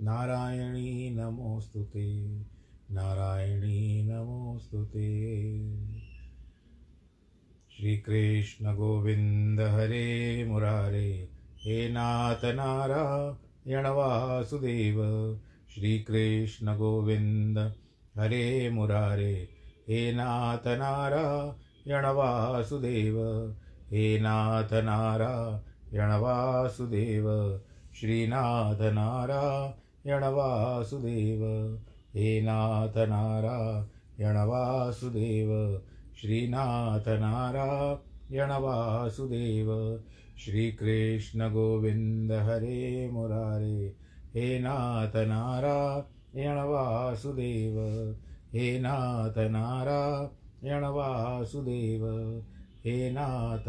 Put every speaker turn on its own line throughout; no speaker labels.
नारायणी नमोऽस्तु ते। नारायणी नमोऽस्तु ते। श्रीकृष्णगोविन्द हरे मुरारे। हे नाथ नारायण वासुदेव। श्रीकृष्णगोविन्द हरे मुरारे। हे नाथ नारायण वासुदेव। हे नाथ नारायण वासुदेव श्रीनाथ नारायण हे नाथ नारायण वासुदेव श्रीनाथ नारायण वासुदेव श्रीकृष्ण गोविन्द हरे मुरारे। हे नाथ नारायण हे नाथ नारायण हे नाथ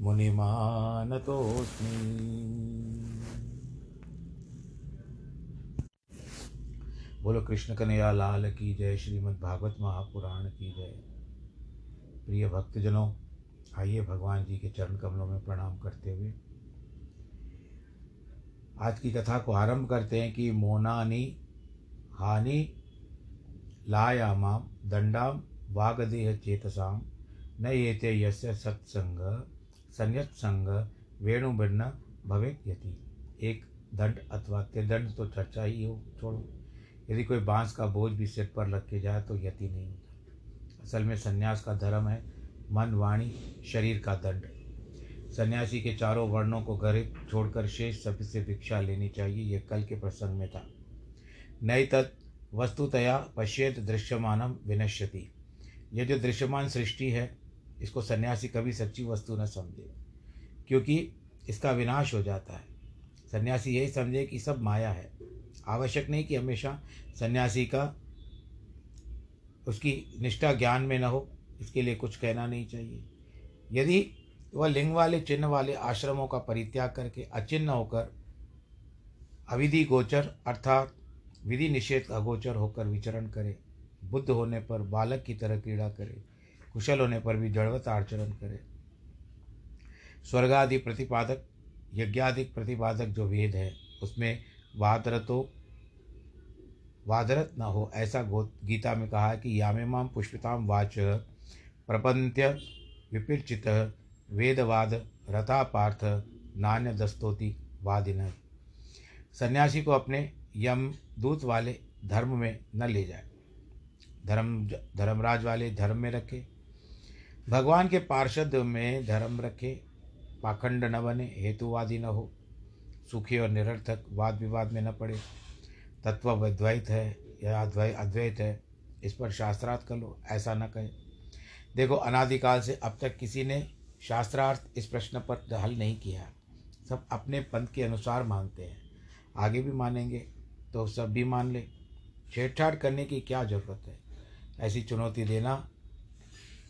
मुनिमानतोऽस्मि। बोलो, कृष्ण कन्हैया, लाल की जय, श्रीमद् भागवत महापुराण की जय। प्रिय भक्तजनों, आइए भगवान जी के चरण कमलों में प्रणाम करते हुए। आज की कथा को आरंभ करते हैं कि मोनानी, हानि, लायामां दंडाम वागदेह चेतसाम न येते यस्य सत्संग। संयत्संग वेणुभिन्न भवे यति। एक दंड अथवा त्रिदंड तो चर्चा ही हो, छोड़ो। यदि कोई बाँस का बोझ भी सिर पर रख के जाए तो यति नहीं होता। असल में संन्यास का धर्म है मन, वाणी, शरीर का दंड। सन्यासी के चारों वर्णों को गरीब छोड़कर शेष सभी से भिक्षा लेनी चाहिए, यह कल के प्रसंग में था। नई तत् वस्तुतया पश्येत दृश्यमानम विनश्यति। यह जो दृश्यमान सृष्टि है इसको सन्यासी कभी सच्ची वस्तु न समझे, क्योंकि इसका विनाश हो जाता है। सन्यासी यही समझे कि सब माया है। आवश्यक नहीं कि हमेशा सन्यासी का उसकी निष्ठा ज्ञान में न हो, इसके लिए कुछ कहना नहीं चाहिए। यदि वह लिंग वाले, चिन्ह वाले आश्रमों का परित्याग करके अचिन्ह होकर अविधि गोचर अर्थात विधि निषेध अगोचर होकर विचरण करे, बुद्ध होने पर बालक की तरह क्रीड़ा करे कुशल होने पर भी जड़वत आचरण करे। स्वर्गादि प्रतिपादक यज्ञादिक प्रतिपादक जो वेद है, उसमें वादरतो, वादरत न हो, ऐसा गीता में कहा है कि यामेमाम पुष्पिताम वाच प्रपंत्य विपिर्चित, वेदवाद रथा पार्थ नान्य दस्तोति वादिन। सन्यासी को अपने यम दूत वाले धर्म में न ले जाए। धर्म धर्मराज वाले धर्म में रखे। भगवान के पार्षद में धर्म रखे, पाखंड न बने, हेतुवादी न हो, सुखी और निरर्थक वाद विवाद में न पड़े, तत्व अद्वैत है या अद्वैत अद्वैत है, इस पर शास्त्रार्थ कर लो, ऐसा न कहे। देखो, अनादिकाल से अब तक किसी ने शास्त्रार्थ इस प्रश्न पर हल नहीं किया। सब अपने पंथ के अनुसार मानते हैं। आगे भी मानेंगे तो सब भी मान ले। छेड़छाड़ करने की क्या ज़रूरत है? ऐसी चुनौती देना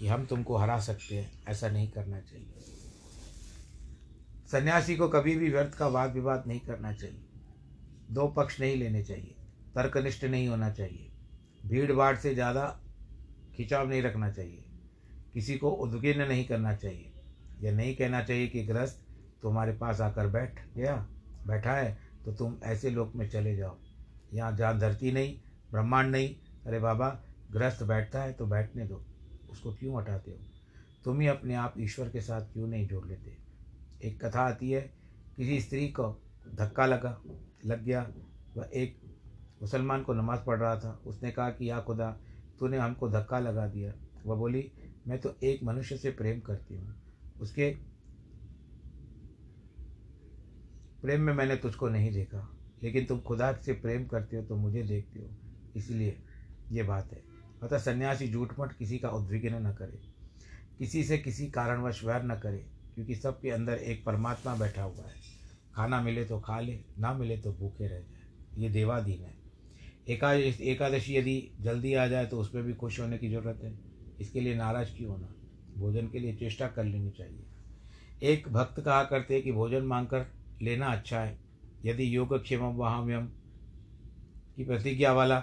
कि हम तुमको हरा सकते हैं, ऐसा नहीं करना चाहिए। सन्यासी को कभी भी व्यर्थ का वाद विवाद नहीं करना चाहिए। दो पक्ष नहीं लेने चाहिए, तर्कनिष्ठ नहीं होना चाहिए। भीड़ भाड़ से ज़्यादा खिंचाव नहीं रखना चाहिए। किसी को उद्गिन नहीं करना चाहिए। यह नहीं कहना चाहिए कि ग्रस्त, तुम्हारे पास आकर बैठ गया, बैठा है तो तुम ऐसे लोक में चले जाओ। यहाँ जहाँ धरती नहीं, ब्रह्मांड नहीं। अरे बाबा, ग्रस्त बैठता है तो बैठने दो। उसको क्यों हटाते हो? तुम ही अपने आप ईश्वर के साथ क्यों नहीं जोड़ लेते? एक कथा आती है, किसी स्त्री को धक्का लगा, लग गया, वह एक मुसलमान को नमाज़ पढ़ रहा था। उसने कहा कि, या खुदा, तूने हमको धक्का लगा दिया। वह बोली, मैं तो एक मनुष्य से प्रेम करती हूँ। उसके प्रेम में मैंने तुझको नहीं देखा, लेकिन तुम खुदा से प्रेम करते हो तो मुझे देखते हो। इसलिए ये बात है। अतः सन्यासी झूठमठ किसी का उद्विग्न न करे, किसी से किसी कारणवश वैर न करे, क्योंकि सबके अंदर एक परमात्मा बैठा हुआ है। खाना मिले तो खा ले, ना मिले तो भूखे रह जाए। ये देवाधीन है। एकादशी एकादशी यदि जल्दी आ जाए तो उसमें भी खुश होने की ज़रूरत है। इसके लिए नाराज़ क्यों होना? भोजन के लिए चेष्टा कर लेनी चाहिए। एक भक्त कहा करते कि भोजन मांगकर लेना अच्छा है। यदि योग क्षेम वहाम्यम की प्रतिज्ञा वाला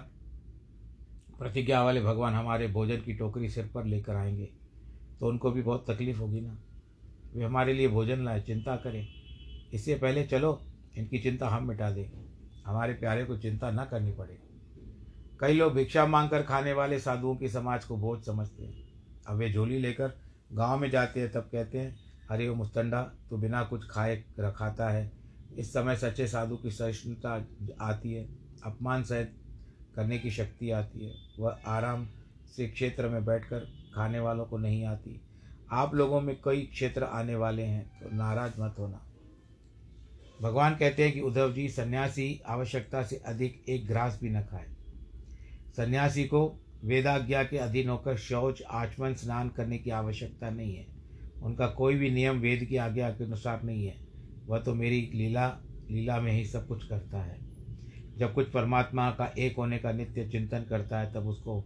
प्रतिज्ञा वाले भगवान हमारे भोजन की टोकरी सिर पर लेकर आएँगे। तो उनको भी बहुत तकलीफ़ होगी ना। वे हमारे लिए भोजन लाए, चिंता करें। इससे पहले चलो, इनकी चिंता हम मिटा दें। हमारे प्यारे को चिंता न करनी पड़े। कई लोग भिक्षा मांगकर खाने वाले साधुओं की समाज को बोझ समझते हैं। अब वे झोली लेकर गाँव में जाते हैं, तब कहते हैं, अरे वो मुस्तंडा तो बिना कुछ खाए रखाता है। इस समय सच्चे साधु की सहिष्णुता आती है। अपमान सहित करने की शक्ति आती है। वह आराम से क्षेत्र में बैठकर खाने वालों को नहीं आती। आप लोगों में कई क्षेत्र आने वाले हैं तो नाराज़ मत होना। भगवान कहते हैं कि उद्धव जी, सन्यासी आवश्यकता से अधिक एक ग्रास भी न खाए। सन्यासी को वेदाज्ञा के अधीन होकर शौच, आचमन, स्नान करने की आवश्यकता नहीं है। उनका कोई भी नियम वेद की आज्ञा के अनुसार नहीं है। वह तो मेरी लीला लीला में ही सब कुछ करता है। जब कुछ परमात्मा का एक होने का नित्य चिंतन करता है, तब उसको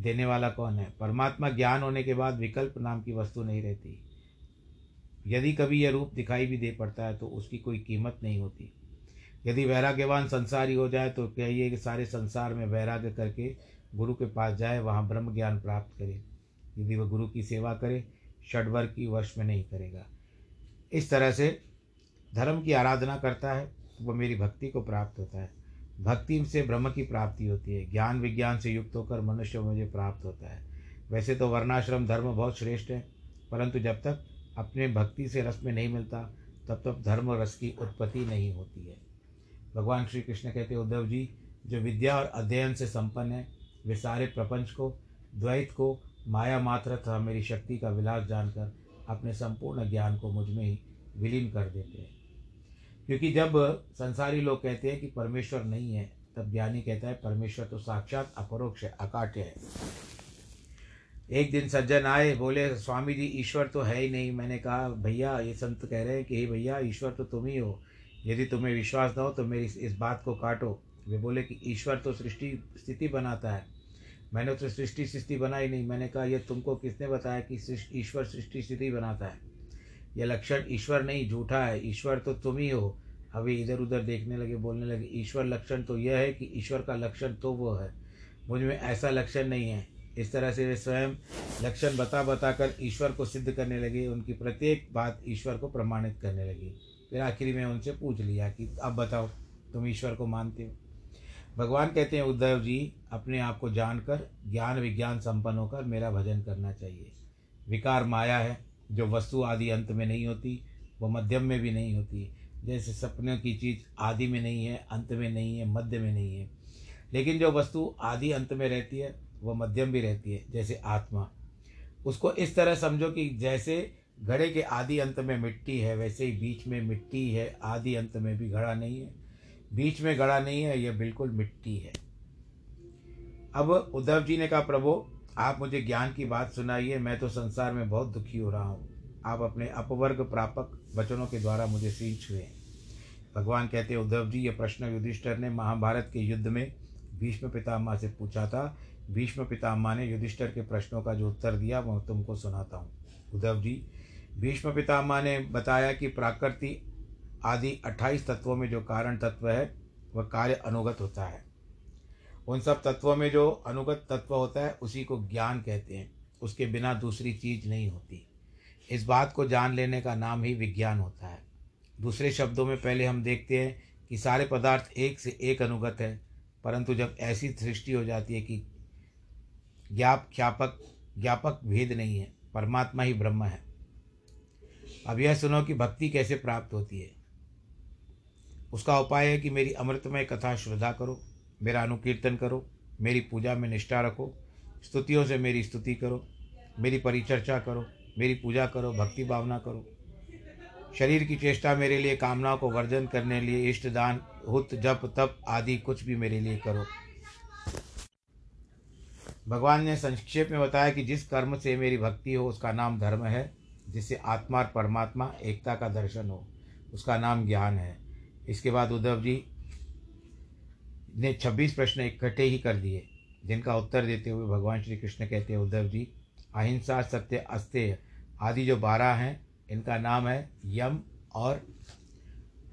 देने वाला कौन है? परमात्मा ज्ञान होने के बाद विकल्प नाम की वस्तु नहीं रहती। यदि कभी यह रूप दिखाई भी दे पड़ता है तो उसकी कोई कीमत नहीं होती। यदि वैराग्यवान संसारी हो जाए तो कहिए कि सारे संसार में वैराग्य करके गुरु के पास जाए, वहाँ ब्रह्म ज्ञान प्राप्त करे। यदि वह गुरु की सेवा करे षडवर की वर्ष में नहीं करेगा। इस तरह से धर्म की आराधना करता है। वो मेरी भक्ति को प्राप्त होता है। भक्ति से ब्रह्म की प्राप्ति होती है। ज्ञान विज्ञान से युक्त होकर मनुष्य मुझे प्राप्त होता है। वैसे तो वर्णाश्रम धर्म बहुत श्रेष्ठ है, परंतु जब तक अपने भक्ति से रस में नहीं मिलता, तब तक धर्म रस की उत्पत्ति नहीं होती है। भगवान श्री कृष्ण कहते, उद्धव जी, जो विद्या और अध्ययन से संपन्न है, वे सारे प्रपंच को, द्वैत को, माया मात्र तथा मेरी शक्ति का विलास जानकर अपने संपूर्ण ज्ञान को मुझमें ही विलीन कर देते हैं। क्योंकि जब संसारी लोग कहते हैं कि परमेश्वर नहीं है, तब ज्ञानी कहता है, परमेश्वर तो साक्षात अपरोक्ष अकाट्य है। एक दिन सज्जन आए, बोले स्वामी जी ईश्वर तो है ही नहीं। मैंने कहा, भैया, ये संत कह रहे हैं कि, हे भैया, ईश्वर तो तुम ही हो। यदि तुम्हें विश्वास न हो तो मेरी इस बात को काटो। वे बोले कि, ईश्वर तो सृष्टि, स्थिति बनाता है। मैंने तो सृष्टि स्थिति बनाई नहीं। मैंने कहा, यह तुमको किसने बताया कि ईश्वर सृष्टि, स्थिति बनाता है? यह लक्षण ईश्वर नहीं, झूठा है। ईश्वर तो तुम ही हो। अभी इधर उधर देखने लगे, बोलने लगे, ईश्वर लक्षण तो यह है कि ईश्वर का लक्षण तो वो है। मुझमें ऐसा लक्षण नहीं है। इस तरह से वे स्वयं लक्षण बता बता कर ईश्वर को सिद्ध करने लगे। उनकी प्रत्येक बात ईश्वर को प्रमाणित करने लगी। फिर आखिरी में उनसे पूछ लिया कि, अब बताओ, तुम ईश्वर को मानते हो? भगवान कहते हैं, उद्धव जी, अपने आप को जानकर, ज्ञान विज्ञान संपन्न होकर मेरा भजन करना चाहिए। विकार माया है जो वस्तु आदि अंत में नहीं होती, वो मध्यम में भी नहीं होती। जैसे सपनों की चीज़ आदि में नहीं है, अंत में नहीं है, मध्य में नहीं है। लेकिन जो वस्तु आदि अंत में रहती है, वो मध्यम भी रहती है, जैसे आत्मा। उसको इस तरह समझो कि जैसे घड़े के आदि अंत में मिट्टी है, वैसे ही बीच में मिट्टी है, आदि अंत में भी घड़ा नहीं है। बीच में घड़ा नहीं है यह बिल्कुल मिट्टी है। अब उद्धव जी ने कहा, प्रभु आप मुझे ज्ञान की बात सुनाइए, मैं तो संसार में बहुत दुखी हो रहा हूँ। आप अपने अपवर्ग प्रापक वचनों के द्वारा मुझे सींच हुए। भगवान कहते, उद्धव जी, ये प्रश्न युधिष्ठर ने महाभारत के युद्ध में भीष्म पितामह से पूछा था। भीष्म पितामह ने युधिष्ठर के प्रश्नों का जो उत्तर दिया वह तुमको सुनाता हूँ। उद्धव जी, भीष्म पितामह ने बताया कि प्राकृति आदि अट्ठाईस तत्वों में जो कारण तत्व है, वह कार्य अनुगत होता है। उन सब तत्वों में जो अनुगत तत्व होता है, उसी को ज्ञान कहते हैं। उसके बिना दूसरी चीज़ नहीं होती। इस बात को जान लेने का नाम ही विज्ञान होता है। दूसरे शब्दों में पहले हम देखते हैं कि सारे पदार्थ एक से एक अनुगत है, परंतु जब ऐसी सृष्टि हो जाती है कि ज्ञाप, ख्यापक, ज्ञापक भेद नहीं है, परमात्मा ही ब्रह्म है। अब यह सुनो कि भक्ति कैसे प्राप्त होती है। उसका उपाय है कि मेरी अमृतमय कथा श्रद्धा करो। मेरा अनुकीर्तन करो, मेरी पूजा में निष्ठा रखो, स्तुतियों से मेरी स्तुति करो, मेरी परिचर्चा करो, मेरी पूजा करो, भक्ति भावना करो। शरीर की चेष्टा मेरे लिए, कामनाओं को वर्जन करने लिए, इष्ट दान, हुत, जप, तप आदि कुछ भी मेरे लिए करो। भगवान ने संक्षेप में बताया कि जिस कर्म से मेरी भक्ति हो, उसका नाम धर्म है, जिससे आत्मा और परमात्मा एकता का दर्शन हो, उसका नाम ज्ञान है। इसके बाद उद्धव जी ने छब्बीस प्रश्न इकट्ठे ही कर दिए, जिनका उत्तर देते हुए भगवान श्री कृष्ण कहते हैं, उद्धव जी, अहिंसा, सत्य, अस्तेय आदि जो बारह हैं, इनका नाम है यम और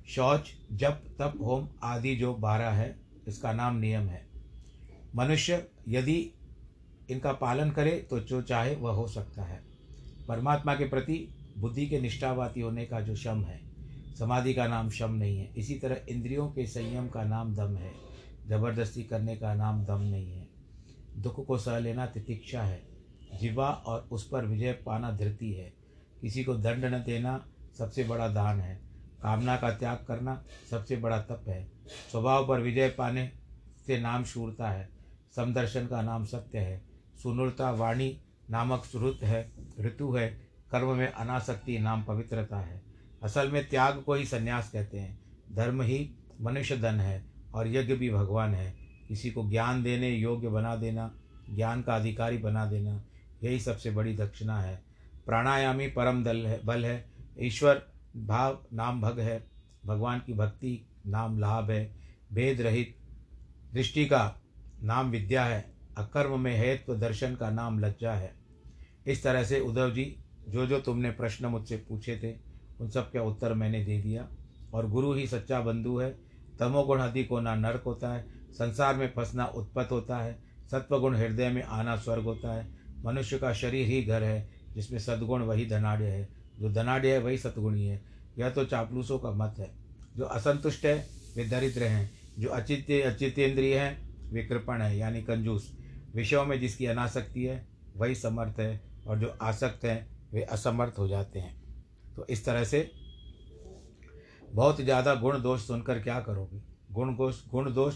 शौच, जप, तप, होम आदि जो बारह है, इसका नाम नियम है। मनुष्य यदि इनका पालन करे तो जो चाहे वह हो सकता है। परमात्मा के प्रति बुद्धि के निष्ठावाती होने का जो शम है, समाधि का नाम शम नहीं है। इसी तरह इंद्रियों के संयम का नाम दम है। ज़बरदस्ती करने का नाम दम नहीं है। दुख को सह लेना तितिक्षा है। जीवा और उस पर विजय पाना धृति है। किसी को दंड न देना सबसे बड़ा दान है। कामना का त्याग करना सबसे बड़ा तप है। स्वभाव पर विजय पाने से नाम शूरता है। समदर्शन का नाम सत्य है। सुनुरता वाणी नामक श्रुत है। ऋतु है। कर्म में अनासक्ति नाम पवित्रता है। असल में त्याग को ही संन्यास कहते हैं। धर्म ही मनुष्य धन है। और यज्ञ भी भगवान है। किसी को ज्ञान देने, योग्य बना देना, ज्ञान का अधिकारी बना देना, यही सबसे बड़ी दक्षिणा है। प्राणायामी परम दल है, बल है। ईश्वर भाव नाम भग है। भगवान की भक्ति नाम लाभ है। भेद रहित दृष्टि का नाम विद्या है। अकर्म में हेतु तो दर्शन का नाम लज्जा है। इस तरह से उद्धव जी जो जो तुमने प्रश्न मुझसे पूछे थे, उन सब का उत्तर मैंने दे दिया। और गुरु ही सच्चा बंधु है। तमोगुण अधिक होना नर्क होता है, संसार में फंसना उत्पत्त होता है, सत्वगुण हृदय में आना स्वर्ग होता है। मनुष्य का शरीर ही घर है, जिसमें सद्गुण वही धनाढ़ है। जो धनाढ़ है, वही सतगुणी है। यह तो चापलूसों का मत है। जो असंतुष्ट है, वे दरिद्र हैं। जो अचित्य, अचितेंद्रिय हैं, वे कृपण है, यानी कंजूस। विषयों में जिसकी अनासक्ति है, वही समर्थ है, और जो आसक्त हैं, वे असमर्थ हो जाते हैं। तो इस तरह से बहुत ज़्यादा गुण दोष सुनकर क्या करोगे? गुण दोष गुण दोष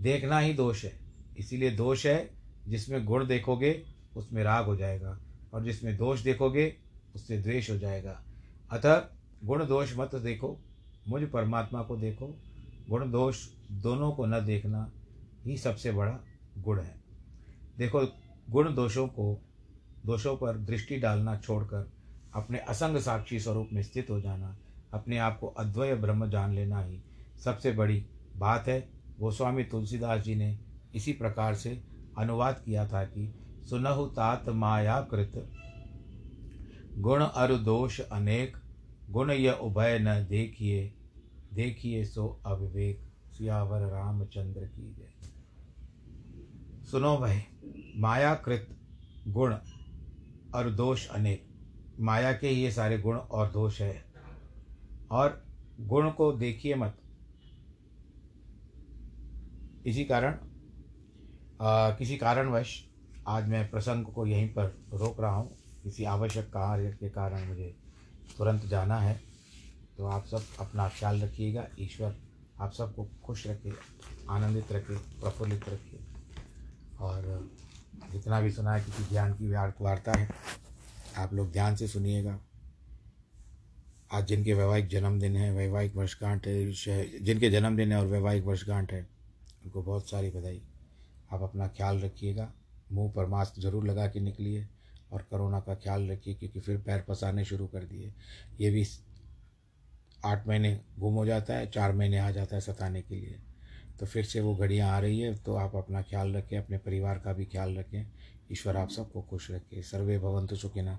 देखना ही दोष है। इसीलिए दोष है, जिसमें गुण देखोगे, उसमें राग हो जाएगा। और जिसमें दोष देखोगे, उससे द्वेष हो जाएगा। अतः गुण दोष मत देखो, मुझ परमात्मा को देखो। गुण दोष दोनों को न देखना ही सबसे बड़ा गुण है। देखो, गुण दोषों को, दोषों पर दृष्टि डालना छोड़कर, अपने असंग साक्षी स्वरूप में स्थित हो जाना अपने आप को अद्वय ब्रह्म जान लेना ही सबसे बड़ी बात है। गोस्वामी तुलसीदास जी ने इसी प्रकार से अनुवाद किया था कि सुनहु तात मायाकृत, गुण अरु दोष अनेक, गुण य उभय न देखिए देखिए सो अविवेक, सियावर रामचंद्र की जय। सुनो भाई, मायाकृत, गुण और दोष अनेक, माया के ये सारे गुण और दोष है। और गुण को देखिए मत। इसी कारण आ, किसी कारणवश आज मैं प्रसंग को यहीं पर रोक रहा हूँ। किसी आवश्यक कार्य के कारण मुझे तुरंत जाना है। तो आप सब अपना ख्याल रखिएगा। ईश्वर आप सबको खुश रखे आनंदित रखे प्रफुल्लित रखे। और जितना भी सुना है किसी ज्ञान की वार्ता है आप लोग ध्यान से सुनिएगा। आज जिनके वैवाहिक जन्मदिन है, वैवाहिक वर्षगांठ है जिनके जन्मदिन है और वैवाहिक वर्षगांठ है, उनको बहुत सारी बधाई। आप अपना ख्याल रखिएगा, मुँह पर मास्क ज़रूर लगा के निकलिए और कोरोना का ख्याल रखिए क्योंकि फिर पैर पसाने शुरू कर दिए। ये भी आठ महीने गुम हो जाता है, चार महीने आ जाता है सताने के लिए। तो फिर से वो घड़ियाँ आ रही है तो आप अपना ख्याल रखें, अपने परिवार का भी ख्याल रखें। ईश्वर आप सबको खुश रखे। सर्वे भवंतु सुखिना